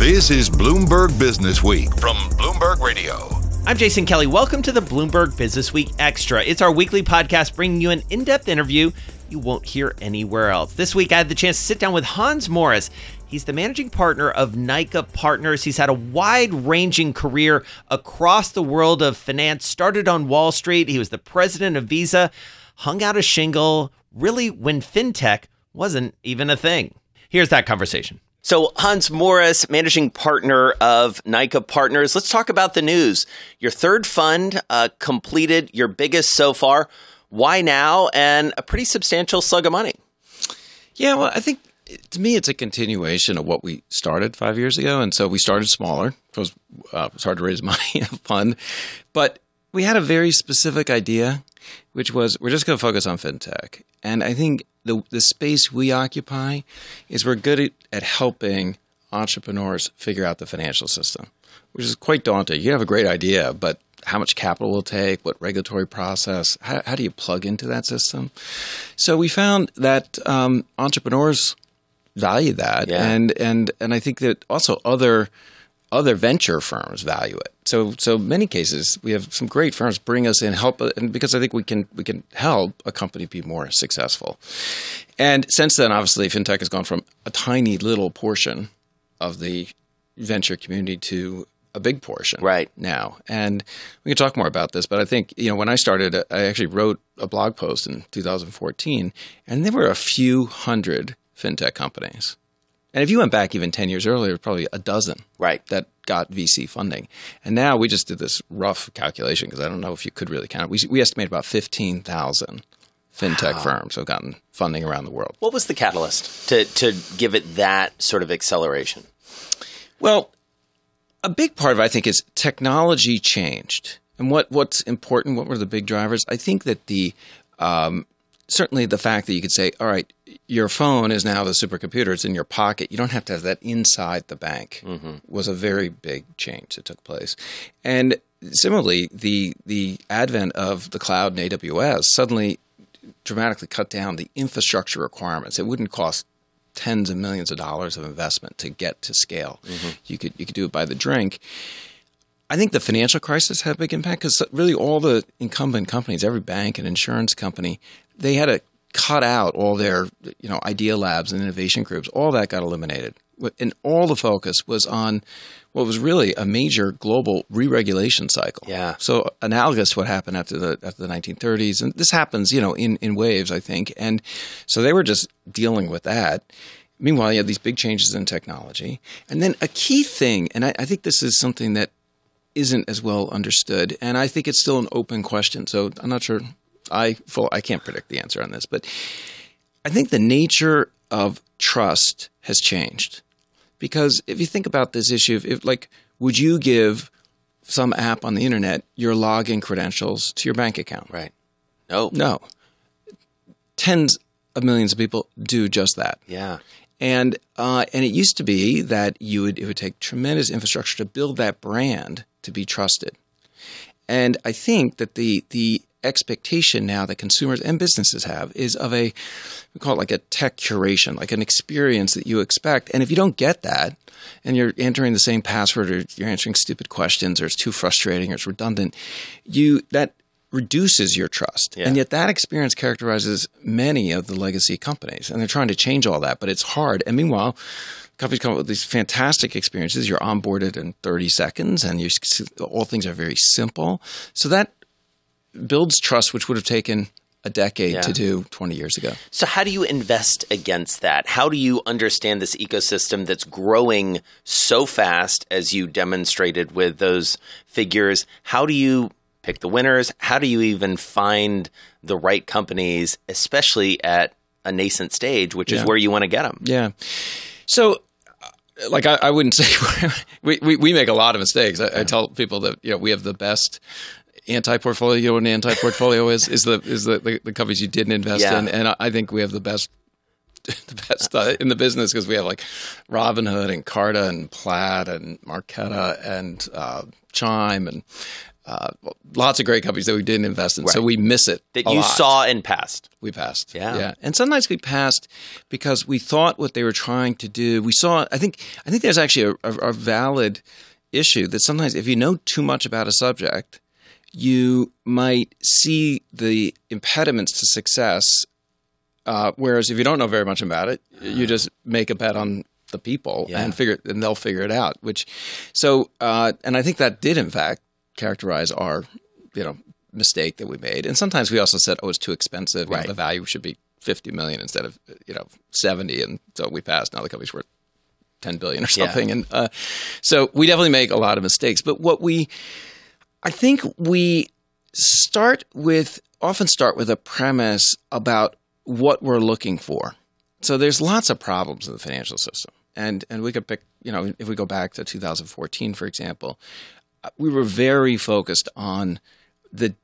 This is Bloomberg Business Week from Bloomberg Radio. I'm Jason Kelly. Welcome to the Bloomberg Business Week Extra. It's our weekly podcast bringing you an in depth interview you won't hear anywhere else. This week, I had the chance to sit down with Hans Morris. He's the managing partner of NYCA Partners. He's had a wide ranging career across the world of finance. Started on Wall Street, he was the president of Visa, hung out a shingle, really, when fintech wasn't even a thing. Here's that conversation. So, Hans Morris, managing partner of NYCA Partners. Let's talk about the news. Your third fund uh, completed, your biggest so far. Why now? And a pretty substantial slug of money. Yeah, well, I think to me, it's a continuation of what we started five years ago. And so we started smaller because uh, it was hard to raise money in a fund. But we had a very specific idea, which was we're just going to focus on fintech. And I think the, the space we occupy is we're good at, at helping entrepreneurs figure out the financial system, which is quite daunting. You have a great idea, but how much capital will take, what regulatory process, how, how, do you plug into that system? So we found that um, entrepreneurs value that, yeah. and and and I think that also other other venture firms value it. So so many cases we have some great firms bring us in help, and because I think we can we can help a company be more successful. And since then, obviously, fintech has gone from a tiny little portion of the venture community to a big portion right now. And we can talk more about this, but I think, you know, when I started, I actually wrote a blog post in 2014, and there were a few hundred fintech companies. And if you went back even 10 years earlier, probably a dozen right. that got VC funding. And now we just did this rough calculation because I don't know if you could really count it. We, we estimate about 15,000 fintech wow. firms have gotten funding around the world. What was the catalyst to, to give it that sort of acceleration? Well, a big part of it, I think, is technology changed. And what, what's important, what were the big drivers? I think that the um, certainly the fact that you could say, all right, your phone is now the supercomputer, it's in your pocket. You don't have to have that inside the bank mm-hmm. was a very big change that took place. And similarly, the the advent of the cloud and AWS suddenly dramatically cut down the infrastructure requirements. It wouldn't cost tens of millions of dollars of investment to get to scale. Mm-hmm. You could you could do it by the drink. I think the financial crisis had a big impact because really all the incumbent companies, every bank and insurance company, they had to cut out all their you know idea labs and innovation groups. All that got eliminated, and all the focus was on what was really a major global re-regulation cycle. Yeah. So analogous to what happened after the after the 1930s, and this happens you know in in waves, I think. And so they were just dealing with that. Meanwhile, you had these big changes in technology, and then a key thing, and I, I think this is something that isn't as well understood, and I think it's still an open question. So I'm not sure. I full I can't predict the answer on this, but I think the nature of trust has changed because if you think about this issue, if like would you give some app on the internet your login credentials to your bank account? Right. No. No. Tens of millions of people do just that. Yeah. And uh, and it used to be that you would it would take tremendous infrastructure to build that brand to be trusted. And I think that the the expectation now that consumers and businesses have is of a we call it like a tech curation, like an experience that you expect. And if you don't get that, and you're entering the same password, or you're answering stupid questions, or it's too frustrating, or it's redundant, you that reduces your trust. Yeah. And yet that experience characterizes many of the legacy companies. And they're trying to change all that, but it's hard. And meanwhile, companies come up with these fantastic experiences. You're onboarded in 30 seconds and you all things are very simple. So that builds trust, which would have taken a decade yeah. to do 20 years ago. So, how do you invest against that? How do you understand this ecosystem that's growing so fast as you demonstrated with those figures? How do you pick the winners? How do you even find the right companies, especially at a nascent stage, which is where you want to get them? Yeah. So, uh, like I, I wouldn't say we, we, we make a lot of mistakes. I, I, tell people that you know we have the best anti-portfolio and anti-portfolio is is the is the, the, the companies you didn't invest yeah. in, and I think we have the best the best uh, in the business because we have like Robinhood and Carta and Plaid and Marqeta and uh, Chime and uh, lots of great companies that we didn't invest in. So we miss it. that you lot. saw and passed. We passed. Yeah. Yeah. And sometimes we passed because we thought what they were trying to do. We saw, I think, I think there's actually a, a, a valid issue that sometimes if you know too much about a subject, you might see the impediments to success. Uh, whereas if you don't know very much about it, you just make a bet on the people Yeah. and figure, and they'll figure it out. Which, so, uh, and I think that did in fact characterize our, you know, mistake that we made. And sometimes we also said, oh, it's too expensive. You know, the value should be 50 million instead of, you know, 70. And so we passed. Now the company's worth 10 billion or Yeah. something. And uh, so we definitely make a lot of mistakes. But what we, I think we start with, often start with a premise about what we're looking for. So there's lots of problems in the financial system. And, and we could pick, you know, if we go back to 2014, for example, we were very focused on the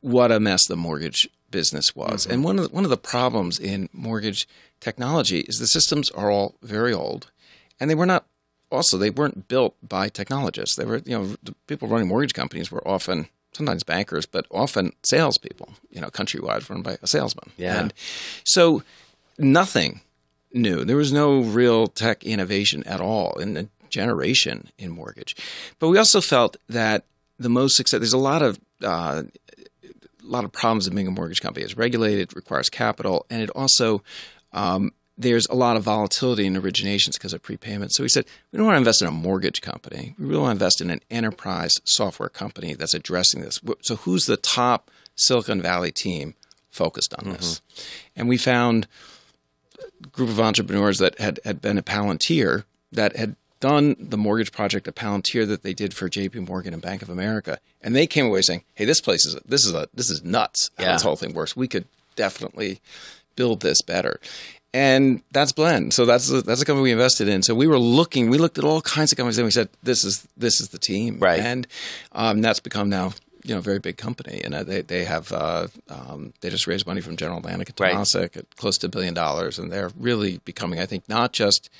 what a mess the mortgage business was. Mm-hmm. And one of the, one of the problems in mortgage technology is the systems are all very old, and they were not. Also, they weren't built by technologists. They were, you know, the people running mortgage companies were often sometimes bankers, but often salespeople. You know, countrywide run by a salesman. Yeah. And so nothing new. There was no real tech innovation at all in the generation in mortgage. But we also felt that the most success. There's a lot of uh, a lot of problems in being a mortgage company. It's regulated, it requires capital, and it also um, there's a lot of volatility in originations because of prepayment. So we said we don't want to invest in a mortgage company. We really want to invest in an enterprise software company that's addressing this. So who's the top Silicon Valley team focused on this? Mm-hmm. And we found a group of entrepreneurs that had, had been at Palantir that had done the mortgage project at Palantir that they did for JP Morgan and Bank of America. And they came away saying, Hey, this place is this is a this is nuts how Yeah. this whole thing works. We could definitely build this better. And that's Blend. So that's a, that's a company we invested in. So we were looking, we looked at all kinds of companies, and we said, "This is this is the team." Right. And um, that's become now, you know, a very big company, and uh, they they have uh, um, they just raised money from General Atlantic and Right. At close to a billion dollars, and they're really becoming, I think, not just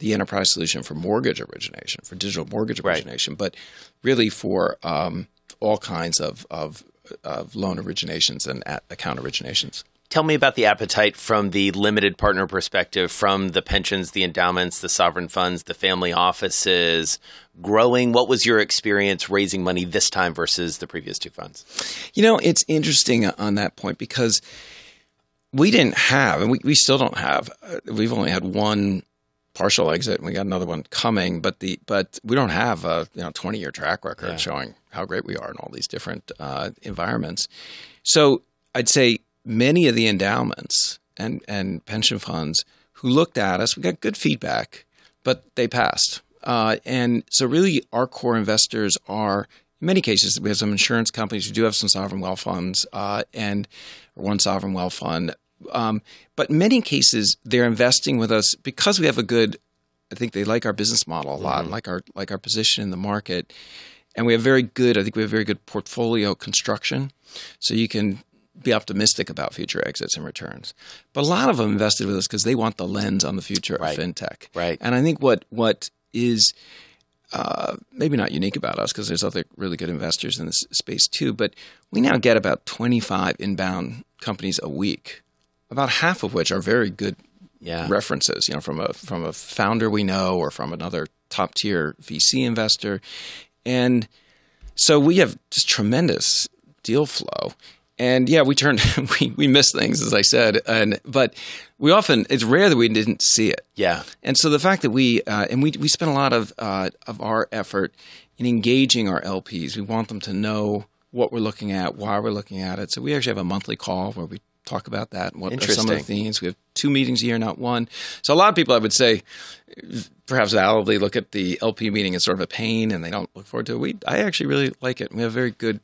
the enterprise solution for mortgage origination, for digital mortgage Right. origination, but really for um, all kinds of, of of loan originations and at account originations. Tell me about the appetite from the limited partner perspective, from the pensions, the endowments, the sovereign funds, the family offices growing. What was your experience raising money this time versus the previous two funds? You know, it's interesting on that point because we didn't have, and we, we still don't have. Uh, we've only had one partial exit, and we got another one coming. But the but we don't have a you know twenty year track record Yeah. showing how great we are in all these different uh, environments. So I'd say many of the endowments and and pension funds who looked at us, we got good feedback, but they passed. Uh, and so really, our core investors are in many cases we have some insurance companies. We do have some sovereign wealth funds uh, and one sovereign wealth fund. Um, but in many cases, they're investing with us because we have a good. I think they like our business model a lot, like our like our position in the market, and we have very good. I think we have very good portfolio construction, so you can be optimistic about future exits and returns. But a lot of them invested with us because they want the lens on the future Right. of fintech. Right. And I think what what is uh, maybe not unique about us because there's other really good investors in this space too. But we now get about 25 inbound companies a week, about half of which are very good Yeah. references. You know, from a from a founder we know or from another top tier VC investor, and so we have just tremendous deal flow. And yeah, we turned we we miss things as I said, and but we often it's rare that we didn't see it. Yeah. And so the fact that we uh, and we we spend a lot of uh, of our effort in engaging our LPs. We want them to know what we're looking at, why we're looking at it. So we actually have a monthly call where we talk about that and what are some of the themes. We have two meetings a year, not one. So a lot of people, I would say, perhaps validly look at the LP meeting as sort of a pain and they don't look forward to it. We I actually really like it. We have very good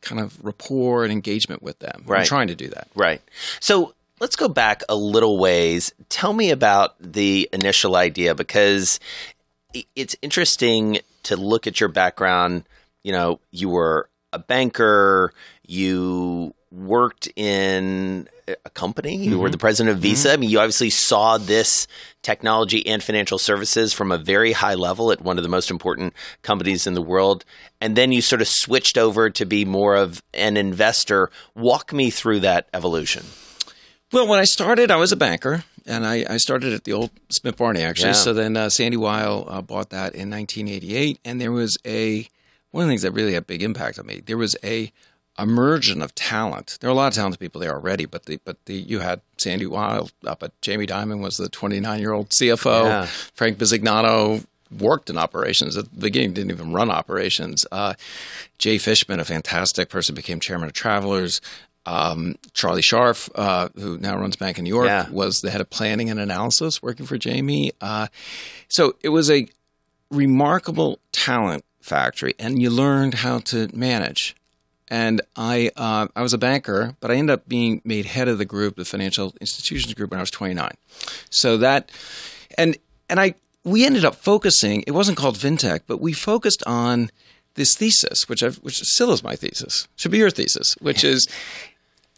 kind of rapport and engagement with them. Right. I'm trying to do that. Right. So let's go back a little ways. Tell me about the initial idea because it's interesting to look at your background. You know, you were a banker, you worked in a company. You were the president of Visa. I mean, you obviously saw this technology and financial services from a very high level at one of the most important companies in the world. And then you sort of switched over to be more of an investor. Walk me through that evolution. Well, when I started, I was a banker, and I, I started at the old Smith Barney actually. Yeah. So then uh, Sandy Weill uh, bought that in 1988, and there was a one of the things that really had a big impact on me. There was a immersion of talent. There were a lot of talented people there already, but the but the you had Sandy Weill up at Jamie Dimon was the 29 year old CFO. Yeah. Frank Bisignano worked in operations at the beginning, didn't even run operations. Uh, Jay Fishman, a fantastic person, became chairman of Travelers. Um, Charlie Scharf, uh, who now runs Bank of New York, Yeah. was the head of planning and analysis working for Jamie. Uh, so it was a remarkable talent factory, and you learned how to manage. And I, uh, I was a banker, but I ended up being made head of the group, the financial institutions group, when I was 29. So that, and and I, we ended up focusing. It wasn't called fintech, but we focused on this thesis, which I've, which still is my thesis, should be your thesis, which is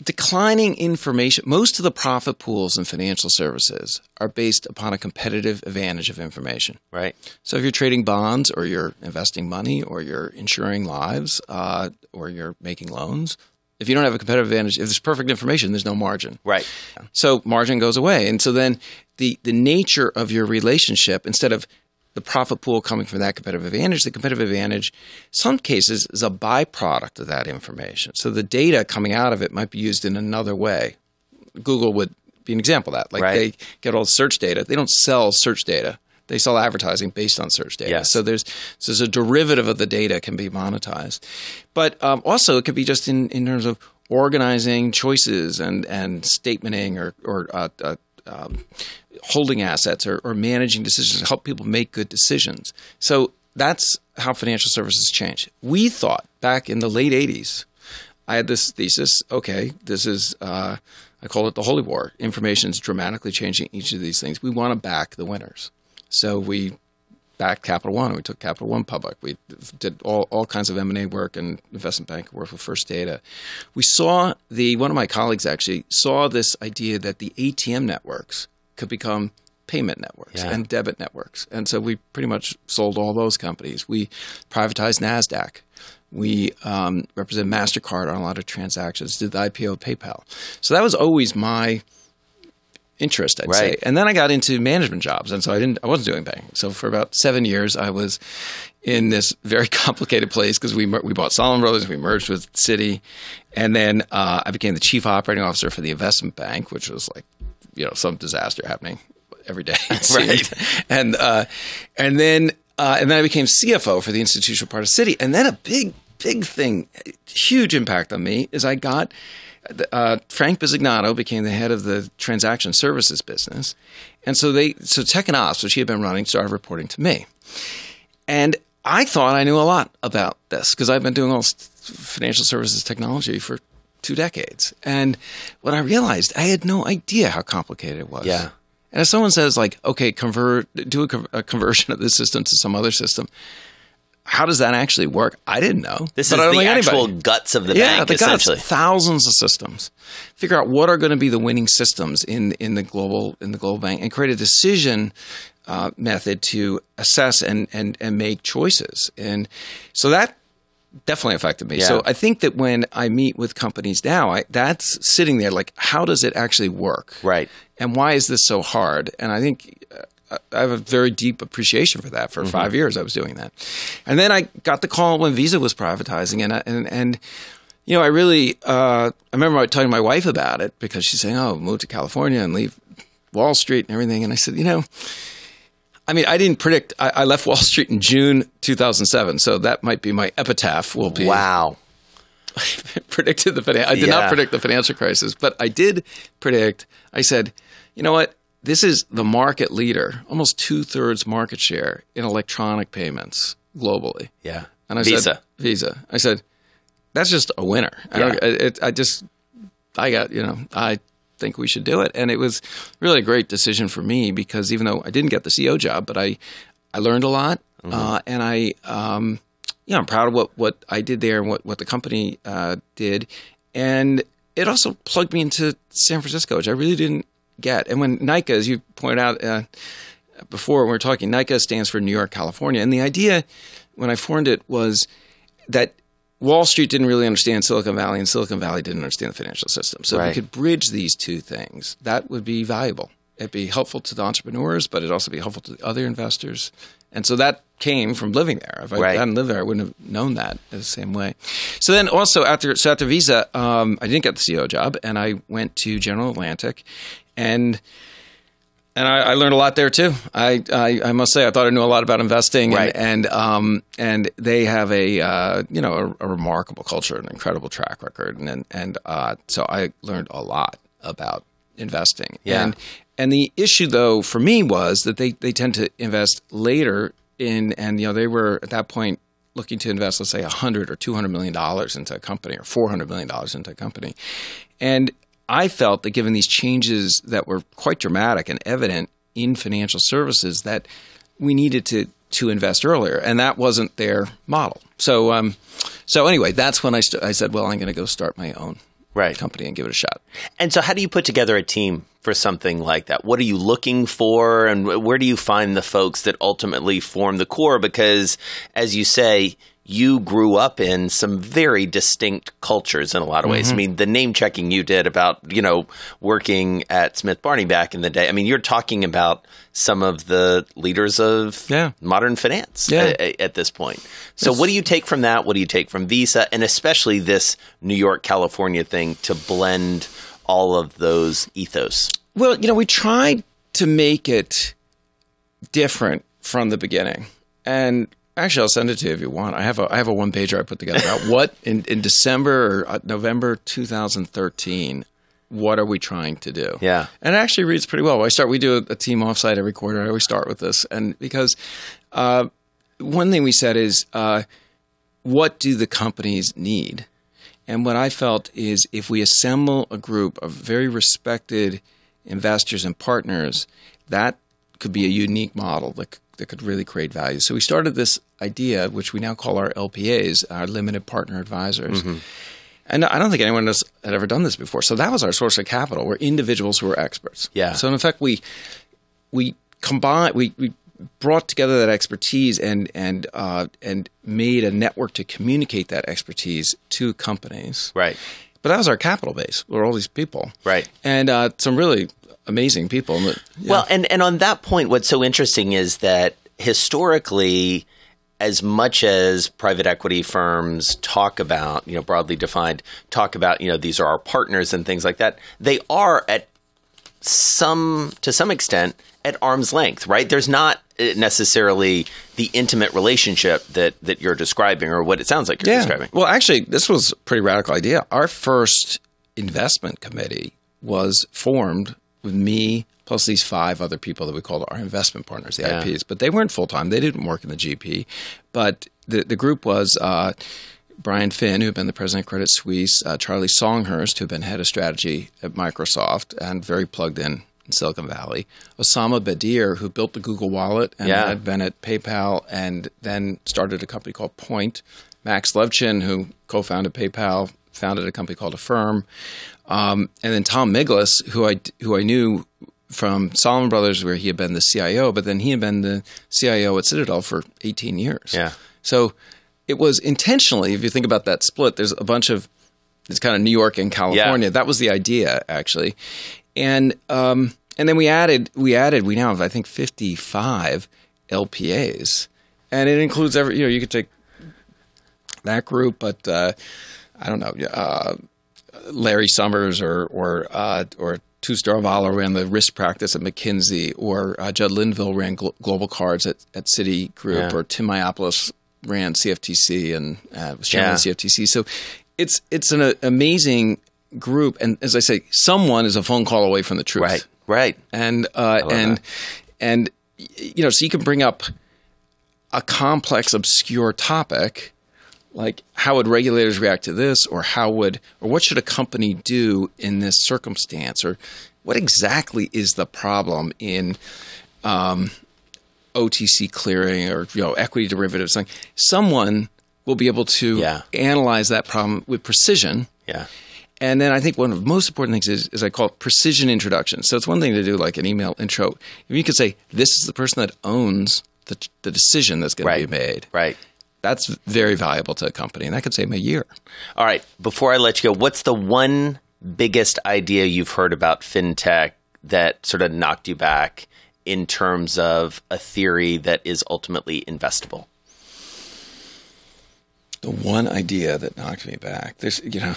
declining information. Most of the profit pools in financial services are based upon a competitive advantage of information. Right. So if you're trading bonds or you're investing money or you're insuring lives uh, or you're making loans, if you don't have a competitive advantage, if there's perfect information, there's no margin. Right. So margin goes away. And so then the, the nature of your relationship, instead of the profit pool coming from that competitive advantage, the competitive advantage, some cases, is a byproduct of that information. So the data coming out of it might be used in another way. Google would be an example of that. Like Right. they get all the search data. They don't sell search data. They sell advertising based on search data. Yes. So there's so there's a derivative of the data can be monetized, but um, also it could be just in, in terms of organizing choices and and statementing or or uh, uh, um, holding assets or, or managing decisions to help people make good decisions. So that's how financial services change. We thought back in the late '80s, I had this thesis. Okay, this is uh, I call it the holy war. Information is dramatically changing each of these things. We want to back the winners, so we backed Capital One. We took Capital One public. We did all, all kinds of M and A work and investment bank work with First Data. We saw the one of my colleagues actually saw this idea that the ATM networks could become payment networks Yeah. and debit networks, and so we pretty much sold all those companies. We privatized Nasdaq. We um, represent Mastercard on a lot of transactions. Did the IPO of PayPal. So that was always my interest, I'd say. Right. And then I got into management jobs, and so I didn't. I wasn't doing banking. So for about seven years, I was in this very complicated place because we we bought Salomon Brothers, we merged with Citi, and then uh, I became the chief operating officer for the investment bank, which was like you know some disaster happening every day. Right. And uh, and then uh, and then I became CFO for the institutional part of Citi, and then a big big thing, huge impact on me is I got uh, Frank Bisignano became the head of the transaction services business, and so they so Tech and Ops, which he had been running, started reporting to me, and I thought I knew a lot about this because I've been doing all financial services technology for two decades, and what I realized I had no idea how complicated it was. Yeah. And if someone says like, okay, convert, do a, a conversion of this system to some other system, how does that actually work? I didn't know. This But is the actual anybody- guts of the yeah, bank, the guts, essentially. thousands of systems. Figure out what are going to be the winning systems in in the global in the global bank, and create a decision uh, method to assess and and and make choices. And so that definitely affected me. Yeah. So I think that when I meet with companies now, I, that's sitting there like, how does it actually work? Right. And why is this so hard? And I think uh, I have a very deep appreciation for that. For five years, I was doing that, and then I got the call when Visa was privatizing, and I- and and you know, I really uh, I remember telling my wife about it because she's saying, "Oh, move to California and leave Wall Street and everything," and I said, you know. I mean, I didn't predict. I, I left Wall Street in June 2007, so that might be my epitaph. Will be Wow. predicted the I did Yeah. not predict the financial crisis, but I did predict. I said, you know what? This is the market leader, almost two thirds market share in electronic payments globally. Yeah. And I Visa. said, Visa. I said, that's just a winner. I, don't, Yeah. it, I just, I got, you know, I think we should do it. And it was really a great decision for me because even though I didn't get the CEO job, but I, I learned a lot. Mm-hmm. Uh, and I, um, yeah, I'm proud of what, what I did there and what, what the company uh, did. And it also plugged me into San Francisco, which I really didn't get. And when NYCA, as you pointed out uh, before, when we were talking, NYCA stands for New York, California. And the idea when I formed it was that Wall Street didn't really understand Silicon Valley, and Silicon Valley didn't understand the financial system. So if we could bridge these two things, that would be valuable. It'd be helpful to the entrepreneurs, but it'd also be helpful to the other investors. And so that came from living there. If I Right. hadn't lived there, I wouldn't have known that in the same way. So then also after so after Visa, um, I didn't get the CEO job, and I went to General Atlantic, and and I, I learned a lot there too. I, I I must say I thought I knew a lot about investing, Right. and and um and they have a uh, you know a, a remarkable culture, an incredible track record, and and, uh, so I learned a lot about investing. Yeah. And and the issue though for me was that they they tend to invest later in and you know they were at that point looking to invest let's say 100 or 200 million dollars into a company or 400 million dollars into a company. And I felt that given these changes that were quite dramatic and evident in financial services that we needed to to invest earlier and that wasn't their model. So um so anyway, that's when I st- I said, well, I'm going to go start my own Right. company and give it a shot. And so, how do you put together a team for something like that? What are you looking for, and where do you find the folks that ultimately form the core? Because, as you say, you grew up in some very distinct cultures in a lot of ways. Mm-hmm. I mean, the name checking you did about you know working at Smith Barney back in the day. I mean, you're talking about some of the leaders of Yeah. modern finance Yeah. a- a- at this point. So, what do you take from that? What do you take from Visa, and especially this New York, California thing to blend all of those ethos? Well, you know, we tried to make it different from the beginning. And actually, I'll send it to you if you want. I have a I have a one pager I put together about what in, in December or uh, November 2013. What are we trying to do? Yeah. and it actually reads pretty well. I start. We do a, a team offsite every quarter. I always start with this, and because uh, one thing we said is, uh, what do the companies need? And what I felt is if we assemble a group of very respected investors and partners, that could be a unique model that, that could really create value. So we started this idea, which we now call our LPAs, our limited partner advisors. And I don't think anyone else had ever done this before. So that was our source of capital. We're individuals who are experts. Yeah. So in effect, we we combined we, we brought together that expertise and and uh, and made a network to communicate that expertise to companies. Right. But that was our capital base. Were all these people. Right. And uh, some really amazing people. Yeah. Well, and and on that point, what's so interesting is that historically, as much as private equity firms talk about, you know, broadly defined, talk about, you know, these are our partners and things like that, they are at some to some extent at arm's length, right? There's not uh, necessarily the intimate relationship that that you're describing or what it sounds like you're describing. Well, actually, this was a pretty radical idea. Our first investment committee was formed with me plus these five other people that we called our investment partners, the Yeah. IPs. But they weren't full time; they didn't work in the GP. But the the group was. Uh, Brian Finn, who had been the president of Credit Suisse, uh, Charlie Songhurst, who had been head of strategy at Microsoft and very plugged in in Silicon Valley, Osama Bedier, who built the Google Wallet and Yeah. had been at PayPal and then started a company called Poynt, Max Levchin, who co-founded PayPal, founded a company called Affirm, um, and then Tom Miglis, who I who I knew from Salomon Brothers, where he had been the CIO, but then he had been the CIO at Citadel for 18 years. Yeah. So it was intentionally, if you think about that split, there's a bunch of it's kind of New York and California. That was the idea actually, and um, and then we added we added we now have I think 55 LPAs, and it includes every you know you could take that group, but uh, I don't know uh, Larry Summers or or uh, or Tustar Vala ran the risk practice at McKinsey, or uh, Judd Linville ran glo- global cards at, at Citigroup, Yeah. or Tim Iopoulos ran CFTC and uh, was chairman of CFTC. So it's it's an amazing group, and as I say, someone is a phone call away from the truth, Right. Right. and uh, and and you know, so you can bring up a complex, obscure topic like how would regulators react to this, or how would or what should a company do in this circumstance, or what exactly is the problem in um, OTC clearing or you know equity derivatives? Like someone will be able to Yeah. analyze that problem with precision Yeah. And then I think one of the most important things is, is I call it precision introduction. So it's one thing to do like an email intro. If you could say, this is the person that owns the, the decision that's going Right. to be made, Right. That's very valuable to a company. And that could save them a year. All right. Before I let you go, what's the one biggest idea you've heard about fintech that sort of knocked you back in terms of a theory that is ultimately investable? the one idea that knocked me back. There's, you know,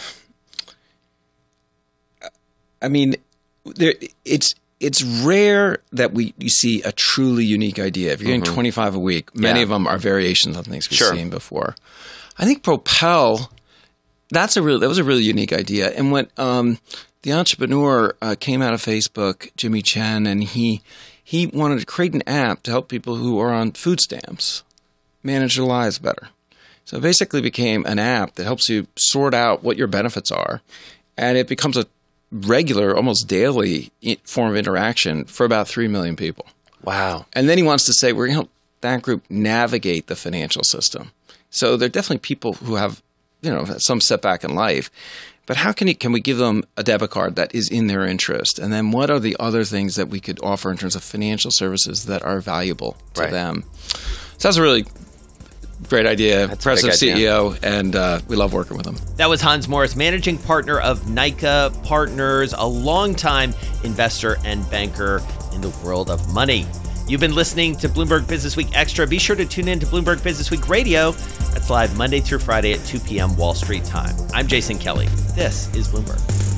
I mean, there it's it's rare that we you see a truly unique idea. If you're getting 25 a week, many Mm-hmm. Yeah. of them are variations on things we've Sure. seen before. I think Propel. That's a real. That was a really unique idea. And when um, the entrepreneur uh, came out of Facebook, Jimmy Chen, and he he wanted to create an app to help people who are on food stamps manage their lives better. So it basically became an app that helps you sort out what your benefits are, and it becomes a regular, almost daily form of interaction for about three million people. Wow. And then he wants to say we're going to help that group navigate the financial system. So there are definitely people who have, you know, some setback in life. But how can, he, can we give them a debit card that is in their interest? And then what are the other things that we could offer in terms of financial services that are valuable to Right. them? So that's a really great idea. That's a President, idea. CEO, and uh, we love working with them. That was Hans Morris, managing partner of Nyca Partners, a longtime investor and banker in the world of money. You've been listening to Bloomberg Business Week Extra. Be sure to tune in to Bloomberg Business Week Radio. That's live Monday through Friday at 2 p.m. Wall Street time. I'm Jason Kelly. This is Bloomberg.